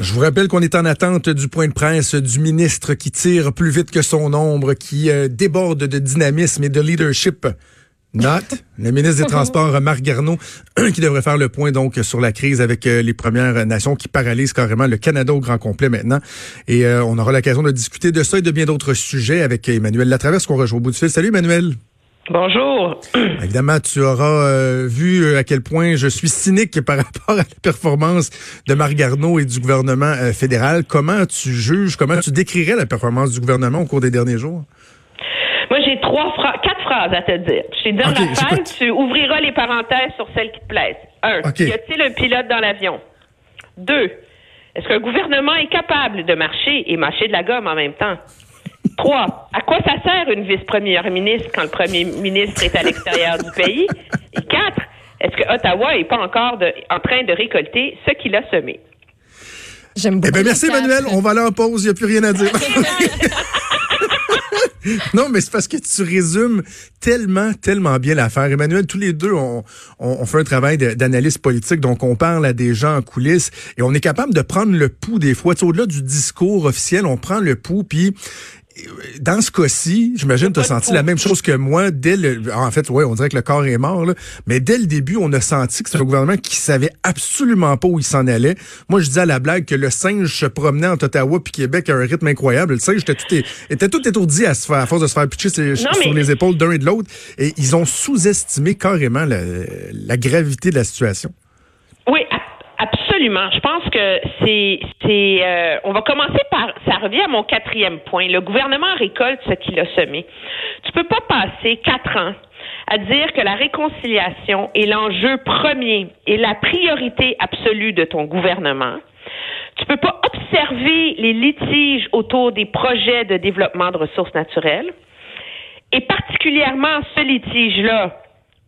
Je vous rappelle qu'on est en attente du point de presse du ministre qui tire plus vite que son ombre, qui euh, déborde de dynamisme et de leadership. Note, le ministre des Transports, Marc Garneau, qui devrait faire le point donc sur la crise avec euh, les Premières Nations qui paralysent carrément le Canada au grand complet maintenant. Et euh, on aura l'occasion de discuter de ça et de bien d'autres sujets avec Emmanuel Latraverse qu'on rejoint au bout du fil. Salut Emmanuel. Bonjour. Évidemment, tu auras euh, vu à quel point je suis cynique par rapport à la performance de Marc Garneau et du gouvernement fédéral. Comment tu juges, comment tu décrirais la performance du gouvernement au cours des derniers jours? Moi, j'ai trois quatre phrases à te dire. Je t'ai dit la fin, tu ouvriras les parenthèses sur celles qui te plaisent. Un, y a-t-il un pilote dans l'avion? Deux, est-ce qu'un gouvernement est capable de marcher et mâcher de la gomme en même temps? Trois, à quoi ça sert une vice-première ministre quand le premier ministre est à l'extérieur du pays? Et quatre, est-ce que Ottawa n'est pas encore en train de récolter ce qu'il a semé? J'aime beaucoup. Eh bien, merci, Emmanuel. On va aller en pause. Il n'y a plus rien à dire. non, mais c'est parce que tu résumes tellement, tellement bien l'affaire. Emmanuel, tous les deux, on, on, fait un travail d'analyse politique, donc on parle à des gens en coulisses et on est capable de prendre le pouls des fois. Au-delà du discours officiel, on prend le pouls, puis dans ce cas-ci, j'imagine tu as senti la même chose que moi dès le en fait ouais, on dirait que le corps est mort là, mais dès le début, on a senti que c'était un gouvernement qui savait absolument pas où il s'en allait. Moi, je disais à la blague que le singe se promenait entre Ottawa puis Québec à un rythme incroyable. Le singe était tout, était tout étourdi à, se faire, à force de se faire pitcher sur les épaules d'un et de l'autre et ils ont sous-estimé carrément la, la gravité de la situation. Absolument. Je pense que c'est, euh, on va commencer par, ça revient à mon quatrième point. Le gouvernement récolte ce qu'il a semé. Tu peux pas passer quatre ans à dire que la réconciliation est l'enjeu premier et la priorité absolue de ton gouvernement. Tu peux pas observer les litiges autour des projets de développement de ressources naturelles et particulièrement ce litige-là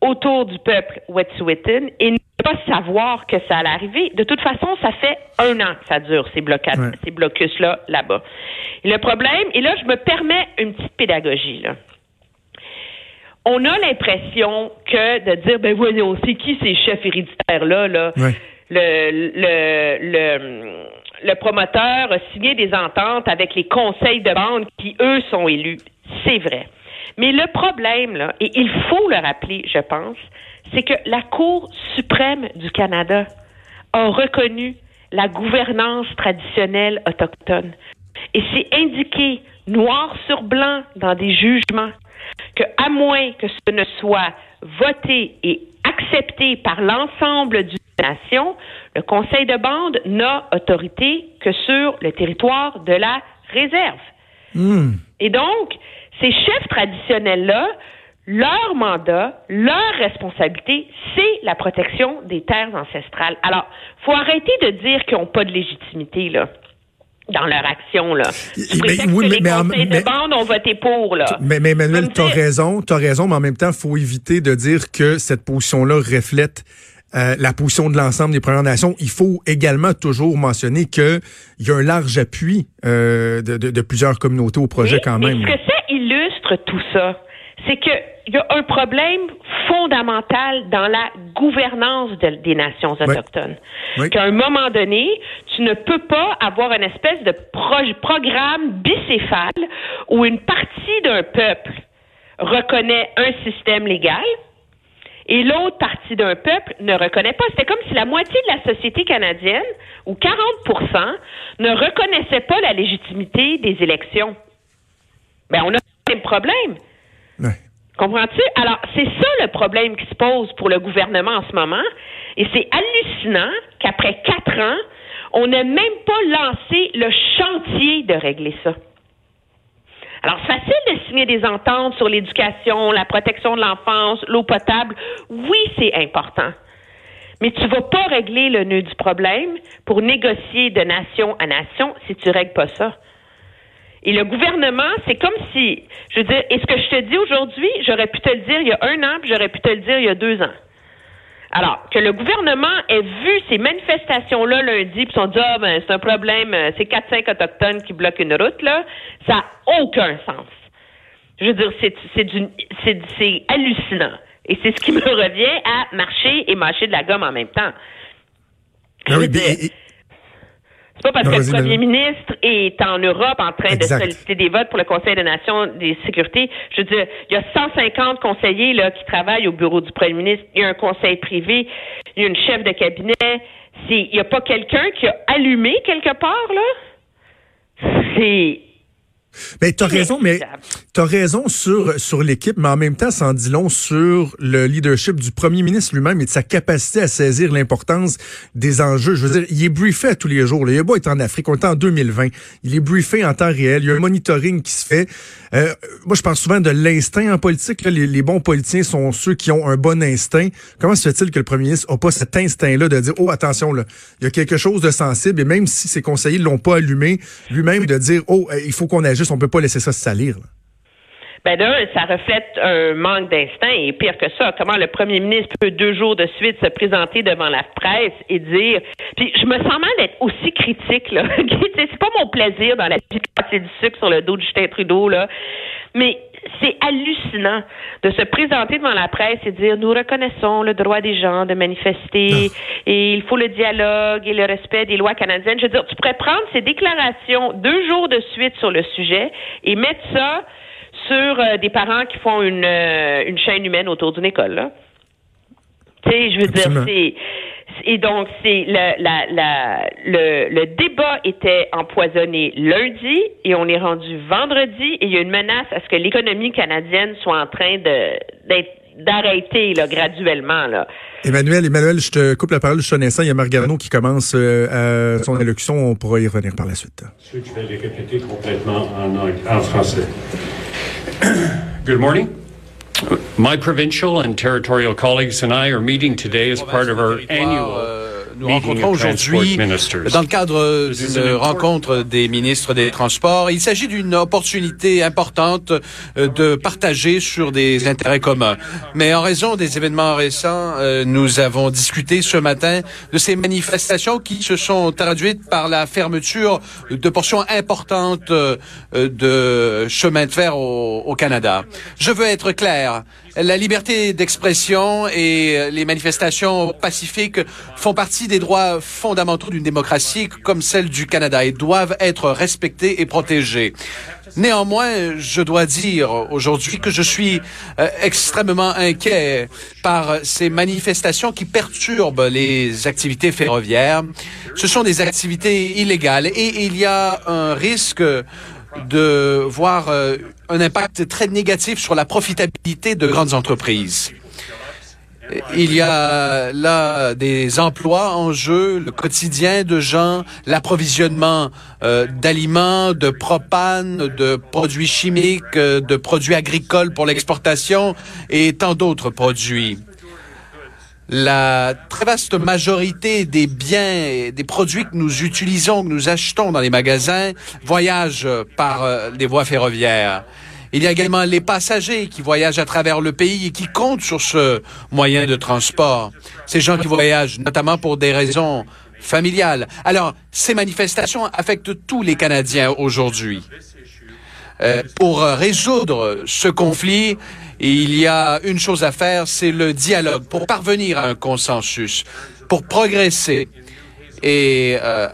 autour du peuple Wet'suwet'en et ne pas savoir que ça allait arriver. De toute façon, ça fait un an que ça dure, ces blocades, ces blocus-là, là-bas. le problème, et là, je me permets une petite pédagogie, là. On a l'impression que de dire, ben voyons, c'est qui ces chefs héréditaires-là, là? Le, le, le, le promoteur a signé des ententes avec les conseils de bande qui, eux, sont élus. C'est vrai. Mais le problème, là, et il faut le rappeler, je pense, c'est que la Cour suprême du Canada a reconnu la gouvernance traditionnelle autochtone. Et c'est indiqué noir sur blanc dans des jugements que, à moins que ce ne soit voté et accepté par l'ensemble du nation, le Conseil de bande n'a autorité que sur le territoire de la réserve. Hmm. Et donc, ces chefs traditionnels-là, leur mandat, leur responsabilité, c'est la protection des terres ancestrales. Alors, faut arrêter de dire qu'ils n'ont pas de légitimité, là dans leur action là. Mais, oui, mais, les de bande ont voté pour là. Mais, mais Emmanuel, tu as raison, tu as raison, mais en même temps, faut éviter de dire que cette position-là reflète euh, la position de l'ensemble des Premières Nations. Il faut également toujours mentionner qu'il y a un large appui euh, de, de, de, plusieurs communautés au projet quand même illustre tout ça, c'est qu'il y a un problème fondamental dans la gouvernance des nations autochtones. Qu'à un moment donné, tu ne peux pas avoir une espèce de programme bicéphale où une partie d'un peuple reconnaît un système légal et l'autre partie d'un peuple ne reconnaît pas. C'était comme si la moitié de la société canadienne, ou 40% ne reconnaissait pas la légitimité des élections. Ben, on a le même problème. Comprends-tu? Alors, c'est ça le problème qui se pose pour le gouvernement en ce moment. Et c'est hallucinant qu'après quatre ans, on n'ait même pas lancé le chantier de régler ça. Alors, c'est facile de signer des ententes sur l'éducation, la protection de l'enfance, l'eau potable. Oui, c'est important. Mais tu vas pas régler le nœud du problème pour négocier de nation à nation si tu règles pas ça. Et le gouvernement, c'est comme si, je veux dire, est-ce que je te dis aujourd'hui, j'aurais pu te le dire il y a un an, puis j'aurais pu te le dire il y a deux ans. Alors, que le gouvernement ait vu ces manifestations-là lundi, puis sont dit, ah, ben, c'est un problème, euh, c'est 4-5 autochtones qui bloquent une route, là, ça n'a aucun sens. Je veux dire, c'est, c'est, c'est hallucinant. Et c'est ce qui me revient à marcher et mâcher de la gomme en même temps. Oui, c'est pas parce que le premier ministre est en Europe en train de solliciter des votes pour le Conseil des Nations des sécurités. Je veux dire, il y a 150 conseillers là qui travaillent au bureau du premier ministre. Il y a un conseil privé, il y a une chef de cabinet. Il n'y a pas quelqu'un qui a allumé quelque part là? C'est mais tu as raison, mais tu as raison sur, sur l'équipe, mais en même temps, ça en dit long sur le leadership du premier ministre lui-même et de sa capacité à saisir l'importance des enjeux. Je veux dire, il est briefé à tous les jours. Il a beau être en Afrique, on est en 2020. Il est briefé en temps réel. Il y a un monitoring qui se fait. Euh, moi, je parle souvent de l'instinct en politique. Les, les, bons politiciens sont ceux qui ont un bon instinct. Comment se fait-il que le premier ministre n'a pas cet instinct-là de dire, oh, attention, là, il y a quelque chose de sensible, et même si ses conseillers l'ont pas allumé, lui-même de dire, oh, il faut qu'on agisse, on peut pas laisser ça se salir. Ben là, ça reflète un manque d'instinct et pire que ça, comment le premier ministre peut deux jours de suite se présenter devant la presse et dire puis je me sens mal d'être aussi critique là. c'est pas mon plaisir dans la vie de passer du sucre sur le dos de Justin Trudeau là. Mais c'est hallucinant de se présenter devant la presse et dire nous reconnaissons le droit des gens de manifester ah. et il faut le dialogue et le respect des lois canadiennes. Je veux dire, tu pourrais prendre ces déclarations deux jours de suite sur le sujet et mettre ça sur euh, des parents qui font une, euh, une chaîne humaine autour d'une école. Là. Tu sais, je veux dire, c'est et donc c'est le, la, la, le, le débat était empoisonné lundi et on est rendu vendredi et il y a une menace à ce que l'économie canadienne soit en train de d'être d'arrêter là, graduellement. Là. Emmanuel, Emmanuel, je te coupe la parole, je suis Il y a Margarino qui commence euh, son élocution. On pourra y revenir par la suite. Je vais les répéter complètement en, en français. Good morning. My provincial and territorial colleagues and I are meeting today as part of our annual nous rencontrons aujourd'hui dans le cadre d'une rencontre des ministres des Transports. Il s'agit d'une opportunité importante euh, de partager sur des intérêts communs. Mais en raison des événements récents, euh, nous avons discuté ce matin de ces manifestations qui se sont traduites par la fermeture de portions importantes euh, de chemin de fer au, au Canada. Je veux être clair. La liberté d'expression et les manifestations pacifiques font partie des droits fondamentaux d'une démocratie comme celle du Canada et doivent être respectés et protégés. Néanmoins, je dois dire aujourd'hui que je suis euh, extrêmement inquiet par ces manifestations qui perturbent les activités ferroviaires. Ce sont des activités illégales et il y a un risque de voir euh, un impact très négatif sur la profitabilité de grandes entreprises. Il y a là des emplois en jeu, le quotidien de gens, l'approvisionnement euh, d'aliments, de propane, de produits chimiques, euh, de produits agricoles pour l'exportation et tant d'autres produits la très vaste majorité des biens, des produits que nous utilisons, que nous achetons dans les magasins, voyagent par euh, les voies ferroviaires. Il y a également les passagers qui voyagent à travers le pays et qui comptent sur ce moyen de transport. Ces gens qui voyagent notamment pour des raisons familiales. Alors, ces manifestations affectent tous les Canadiens aujourd'hui. Euh, pour résoudre ce conflit, il y a une chose à faire, c'est le dialogue pour parvenir à un consensus, pour progresser. Et euh,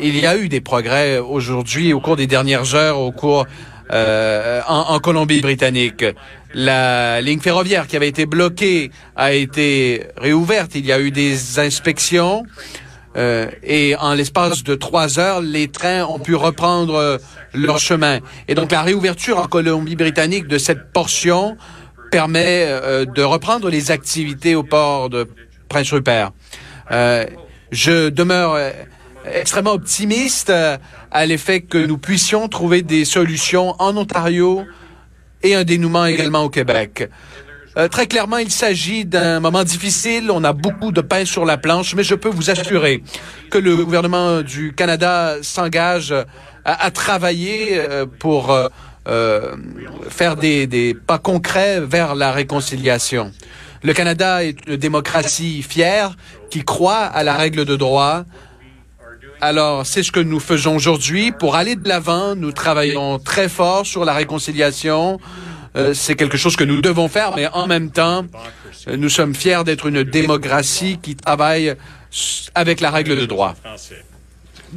il y a eu des progrès aujourd'hui au cours des dernières heures, au cours euh, en, en Colombie-Britannique. La ligne ferroviaire qui avait été bloquée a été réouverte. Il y a eu des inspections. Euh, et en l'espace de trois heures, les trains ont pu reprendre leur chemin. Et donc la réouverture en Colombie-Britannique de cette portion permet euh, de reprendre les activités au port de Prince Rupert. Euh, je demeure euh, extrêmement optimiste à l'effet que nous puissions trouver des solutions en Ontario et un dénouement également au Québec. très clairement, il s'agit d'un moment difficile. On a beaucoup de pain sur la planche, mais je peux vous assurer que le gouvernement du Canada s'engage à, travailler pour faire des, des pas concrets vers la réconciliation. Le Canada est une démocratie fière qui croit à la règle de droit. Alors, c'est ce que nous faisons aujourd'hui. Pour aller de l'avant, nous travaillons très fort sur la réconciliation. Euh, c'est quelque chose que nous devons faire, mais en même temps, nous sommes fiers d'être une démocratie qui travaille avec la règle de droit.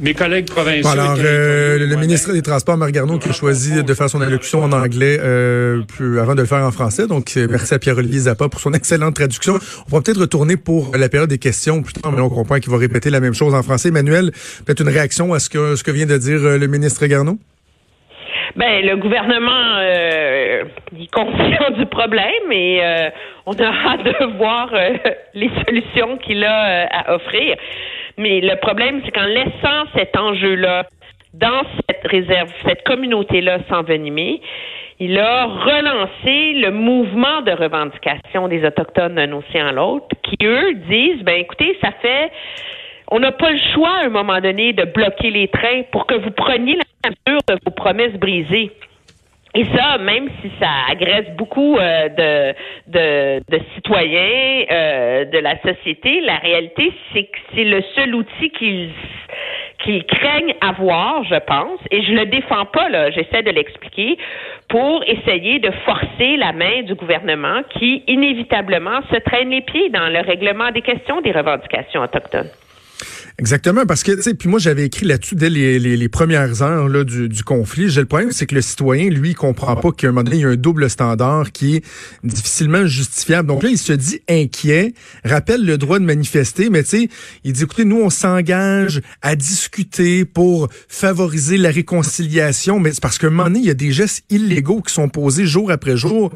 Mes collègues provinciaux. Alors, euh, le ministre des Transports, Marc Garneau, qui a choisi de faire son allocution en anglais euh, plus, avant de le faire en français. Donc, euh, merci à Pierre-Olivier Zappa pour son excellente traduction. On va peut-être retourner pour la période des questions plus tard, mais on comprend qu'il va répéter la même chose en français. Emmanuel, peut-être une réaction à ce que, ce que vient de dire le ministre Garneau? Ben, le gouvernement euh, est conscient du problème et on a hâte de voir les solutions qu'il a à offrir. Mais le problème, c'est qu'en laissant cet enjeu-là dans cette réserve, cette communauté-là s'envenimer, il a relancé le mouvement de revendication des Autochtones d'un océan à l'autre, qui, eux, disent, ben écoutez, ça fait... On n'a pas le choix, à un moment donné, de bloquer les trains pour que vous preniez la mesure de vos promesses brisées. Et ça, même si ça agresse beaucoup euh, de, citoyens euh, de la société, la réalité, c'est que c'est le seul outil qu'ils qu'ils craignent avoir, je pense, et je le défends pas, là, j'essaie de l'expliquer, pour essayer de forcer la main du gouvernement qui, inévitablement, se traîne les pieds dans le règlement des questions des revendications autochtones. Exactement, parce que, tu sais, puis moi, j'avais écrit là-dessus dès les, les, premières heures là, du, du conflit. J'ai le problème, c'est que le citoyen, lui, comprend pas qu'à un moment donné, il y a un double standard qui est difficilement justifiable. Donc là, il se dit inquiet, rappelle le droit de manifester, mais tu sais, il dit, écoutez, nous, on s'engage à discuter pour favoriser la réconciliation, mais c'est parce qu'à un moment donné, il y a des gestes illégaux qui sont posés jour après jour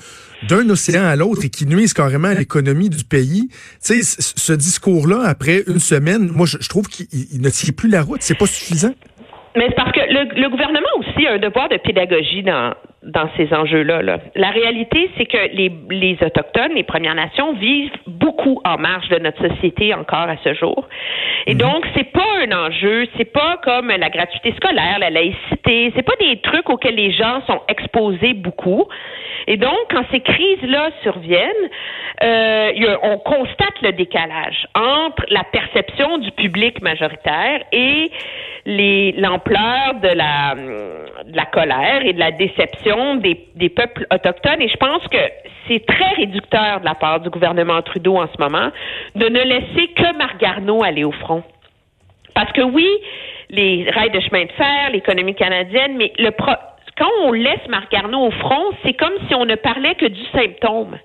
d'un océan à l'autre et qui nuisent carrément à l'économie du pays. Tu sais, ce discours-là, après une semaine, moi, je, trouve qu'il ne tient plus la route. C'est pas suffisant? Mais parce que le, gouvernement aussi a un devoir de pédagogie dans, dans ces enjeux-là. La réalité, c'est que les, les Autochtones, les Premières Nations, vivent beaucoup en marge de notre société encore à ce jour. Et mhm. donc, c'est pas un enjeu, c'est pas comme la gratuité scolaire, la laïcité, c'est pas des trucs auxquels les gens sont exposés beaucoup. Et donc, quand ces crises-là surviennent, euh, on constate le décalage entre la perception du public majoritaire et l'ampleur de la, colère et de la déception des, peuples autochtones. Et je pense que c'est très réducteur de la part du gouvernement Trudeau en ce moment de ne laisser que Marc Garneau aller au front. Parce que oui, les rails de chemin de fer, l'économie canadienne, mais quand on laisse Marc Garneau au front, c'est comme si on ne parlait que du symptôme.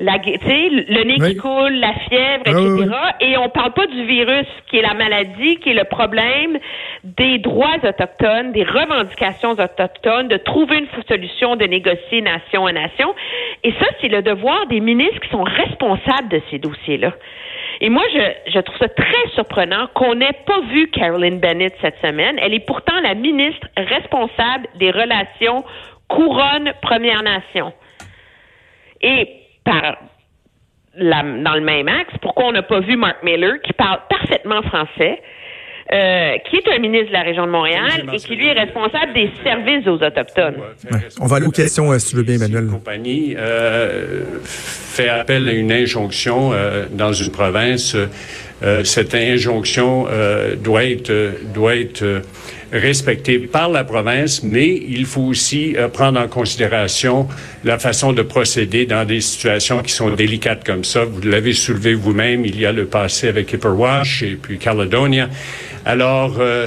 La, le nez qui coule, la fièvre, etc. Et on parle pas du virus qui est la maladie, qui est le problème des droits autochtones, des revendications autochtones, de trouver une solution, de négocier nation à nation. Et ça, c'est le devoir des ministres qui sont responsables de ces dossiers-là. Et moi, je, je trouve ça très surprenant qu'on n'ait pas vu Caroline Bennett cette semaine. Elle est pourtant la ministre responsable des relations couronne Première Nation. Et par la, dans le même axe, pourquoi on n'a pas vu Mark Miller, qui parle parfaitement français, euh, qui est un ministre de la région de Montréal et qui, lui, est responsable des services aux Autochtones. On va aller aux questions, euh, si tu veux bien, Emmanuel. La compagnie euh, fait appel à une injonction euh, dans une province. Euh, cette injonction doit être, doit être respectée par la province, mais il faut aussi prendre en considération la façon de procéder dans des situations qui sont délicates comme ça. Vous l'avez soulevé vous-même, il y a le passé avec Hipperwash et puis Caledonia. Alors, euh,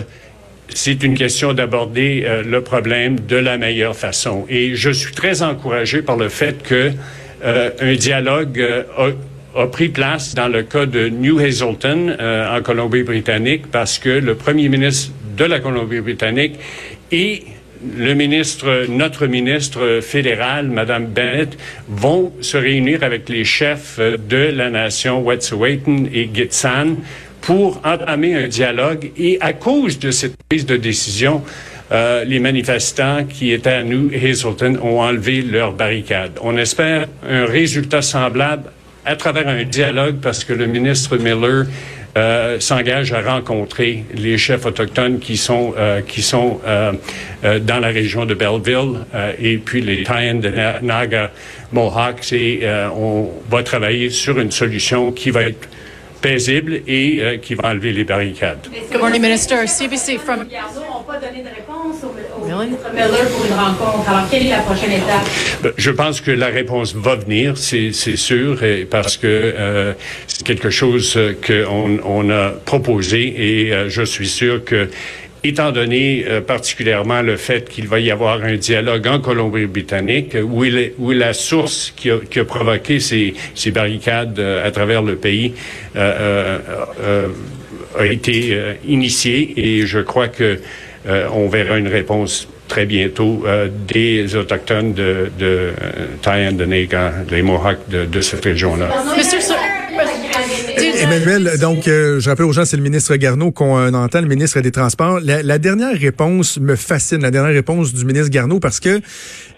c'est une question d'aborder euh, le problème de la meilleure façon. Et je suis très encouragé par le fait que euh, un dialogue a, pris place dans le cas de New Hazelton en Colombie-Britannique parce que le premier ministre de la Colombie-Britannique et le ministre, notre ministre fédéral, Madame Bennett, vont se réunir avec les chefs de la nation Wet'suwet'en et Gitxan pour entamer un dialogue et à cause de cette prise de décision, euh, les manifestants qui étaient à nous, Hazleton, ont enlevé leurs barricades. On espère un résultat semblable à travers un dialogue parce que le ministre Miller euh, s'engage à rencontrer les chefs autochtones qui sont euh, qui sont euh, dans la région de Belleville et puis les Taïens de Naga Mohawks et on va travailler sur une solution qui va être paisible et euh, qui va enlever les barricades. Good morning, Minister. CBC from... Miller pour une rencontre. Alors, quelle est la prochaine étape? Ben, je pense que la réponse va venir, c'est sûr, parce que euh, c'est quelque chose qu'on on a proposé et euh, je suis sûr que étant donné euh, particulièrement le fait qu'il va y avoir un dialogue en Colombie-Britannique, où, la source qui a, provoqué ces, barricades euh, à travers le pays euh, a été initiée, et je crois que on verra une réponse très bientôt des autochtones de, de Taïan, de Nega, des Mohawks de, de cette région-là. Emmanuel, donc, euh, je rappelle aux gens, c'est le ministre Garneau qu'on euh, entend, le ministre des Transports. La, dernière réponse me fascine, la dernière réponse du ministre Garneau, parce que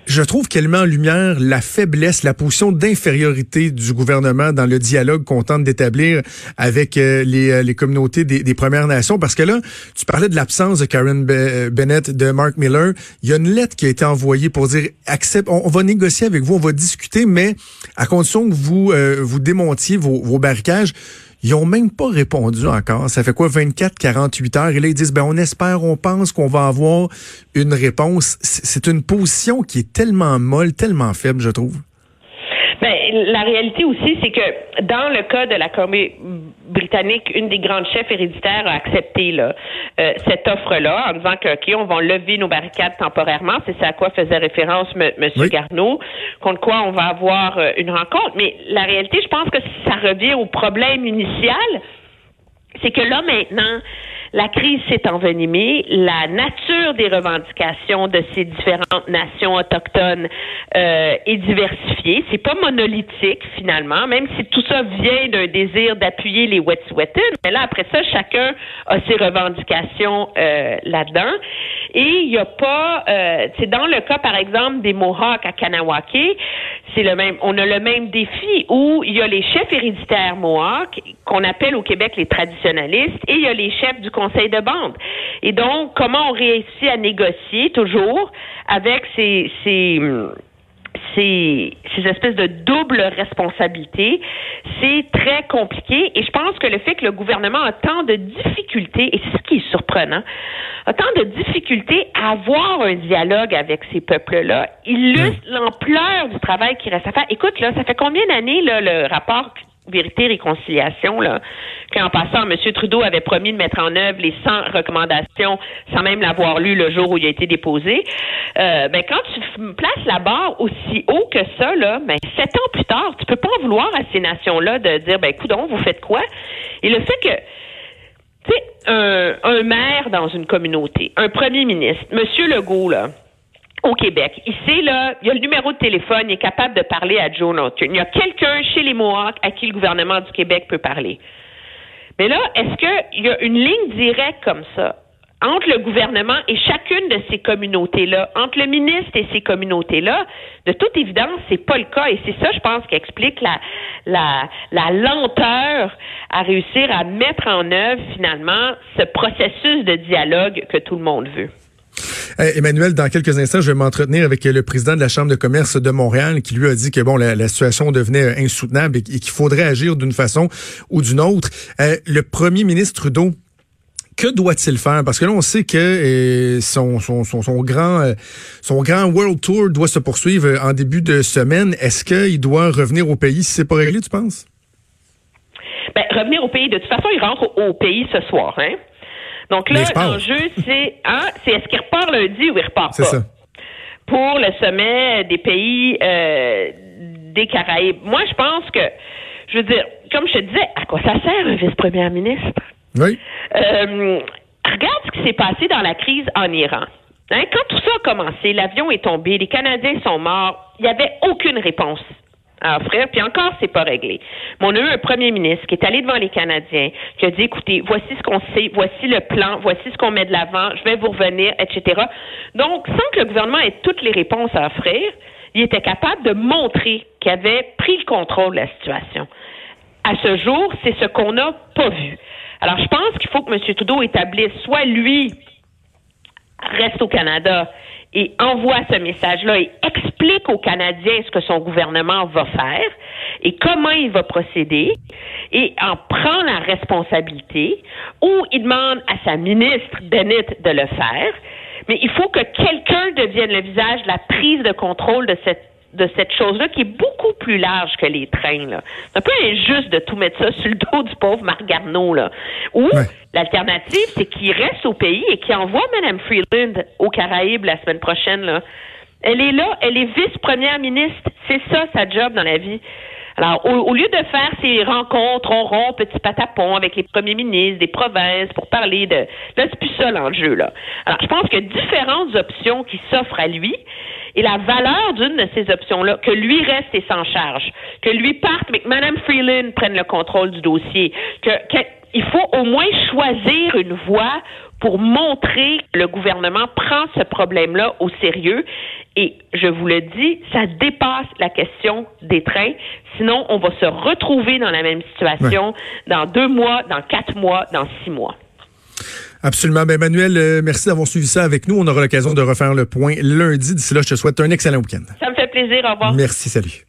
je trouve qu'elle met en lumière la faiblesse, la position d'infériorité du gouvernement dans le dialogue qu'on tente d'établir avec euh, les, les, communautés des, Premières Nations. Parce que là, tu parlais de l'absence de Karen Bennett, de Mark Miller. Il y a une lettre qui a été envoyée pour dire, accepte, on, va négocier avec vous, on va discuter, mais à condition que vous, vous démontiez vos, vos barricages. Ils ont même pas répondu encore. Ça fait quoi, 24, 48 heures? Et là, ils disent, ben, on espère, on pense qu'on va avoir une réponse. C'est une position qui est tellement molle, tellement faible, je trouve. Ben, la réalité aussi, c'est que dans le cas de la Colombie-Britannique, une des grandes chefs héréditaires a accepté là, euh, cette offre-là en disant que, OK, on va lever nos barricades temporairement. C'est ça à quoi faisait référence M. Garneau, contre quoi on va avoir euh, une rencontre. Mais la réalité, je pense que ça revient au problème initial. C'est que là, maintenant, la crise s'est envenimée, la nature des revendications de ces différentes nations autochtones euh, est diversifiée. C'est pas monolithique finalement, même si tout ça vient d'un désir d'appuyer les Wet'suwet'en. Mais là, après ça, chacun a ses revendications euh, là-dedans. Et il n'y a pas, euh, c'est dans le cas par exemple des Mohawks à Kanawake, c'est le même, on a le même défi où il y a les chefs héréditaires Mohawks qu'on appelle au Québec les traditionalistes et il y a les chefs du conseil de bande. Et donc, comment on réussit à négocier toujours avec ces, ces ces, ces, espèces de double responsabilité, c'est très compliqué. Et je pense que le fait que le gouvernement a tant de difficultés, et c'est ce qui est surprenant, a tant de difficultés à avoir un dialogue avec ces peuples-là, illustre l'ampleur du travail qui reste à faire. Écoute, là, ça fait combien d'années, là, le rapport vérité réconciliation là qu'en passant M. Trudeau avait promis de mettre en œuvre les 100 recommandations sans même l'avoir lu le jour où il a été déposé euh, ben quand tu places la barre aussi haut que ça là ben sept ans plus tard tu peux pas en vouloir à ces nations là de dire ben coudon vous faites quoi? Et le fait que tu sais un, un maire dans une communauté un premier ministre M. Legault là au Québec. Ici, là, il y a le numéro de téléphone, il est capable de parler à Joe Norton. Il y a quelqu'un chez les Mohawks à qui le gouvernement du Québec peut parler. Mais là, est-ce qu'il y a une ligne directe comme ça entre le gouvernement et chacune de ces communautés-là, entre le ministre et ces communautés-là, de toute évidence, c'est pas le cas. Et c'est ça, je pense, qui explique la, la, la lenteur à réussir à mettre en œuvre, finalement, ce processus de dialogue que tout le monde veut. Emmanuel, dans quelques instants, je vais m'entretenir avec le président de la Chambre de commerce de Montréal qui lui a dit que bon, la, situation devenait insoutenable et, qu'il faudrait agir d'une façon ou d'une autre. Euh, le premier ministre Trudeau que doit-il faire? Parce que là, on sait que euh, son, son, grand, euh, son grand World Tour doit se poursuivre en début de semaine. Est-ce qu'il doit revenir au pays? Si c'est pas réglé, tu penses? Ben, revenir au pays, de toute façon, il rentre au pays ce soir, hein? Donc là, l'enjeu, c'est hein, c'est est-ce qu'il repart lundi ou il repart pas? Ça. Pour le sommet des pays euh, des Caraïbes. Moi, je pense que, je veux dire, comme je te disais, à quoi ça sert un vice-premier ministre? Oui. Euh, regarde ce qui s'est passé dans la crise en Iran. Hein, quand tout ça a commencé, l'avion est tombé, les Canadiens sont morts, il n'y avait aucune réponse à offrir, puis encore, c'est pas réglé. Mais on a eu un premier ministre qui est allé devant les Canadiens, qui a dit, écoutez, voici ce qu'on sait, voici le plan, voici ce qu'on met de l'avant, je vais vous revenir, etc. Donc, sans que le gouvernement ait toutes les réponses à offrir, il était capable de montrer qu'il avait pris le contrôle de la situation. À ce jour, c'est ce qu'on n'a pas vu. Alors, je pense qu'il faut que M. Trudeau établisse soit lui reste au Canada et envoie ce message-là et explique aux Canadiens ce que son gouvernement va faire et comment il va procéder et en prend la responsabilité ou il demande à sa ministre Bennett de le faire. Mais il faut que quelqu'un devienne le visage de la prise de contrôle de cette de cette chose-là qui est beaucoup plus large que les trains. C'est un peu injuste de tout mettre ça sur le dos du pauvre Marc Garneau. Là. Ou l'alternative, c'est qu'il reste au pays et qu'il envoie Mme Freeland aux Caraïbes la semaine prochaine. Là. Elle est là, elle est vice-première ministre. C'est ça sa job dans la vie. Alors, au, lieu de faire ces rencontres rond, petit patapon avec les premiers ministres des provinces pour parler de... Là, c'est plus ça l'enjeu, là. Alors, je pense a différentes options qui s'offrent à lui et la valeur d'une de ces options-là, que lui reste et s'en charge, que lui parte, mais que Mme Freeland prenne le contrôle du dossier, que, il faut au moins choisir une voie pour montrer que le gouvernement prend ce problème-là au sérieux. Et je vous le dis, ça dépasse la question des trains. Sinon, on va se retrouver dans la même situation dans deux mois, dans quatre mois, dans six mois. Absolument. Ben, Emmanuel, euh, merci d'avoir suivi ça avec nous. On aura l'occasion de refaire le point lundi. D'ici là, je te souhaite un excellent week-end. Ça me fait plaisir. Au revoir. Merci. Salut.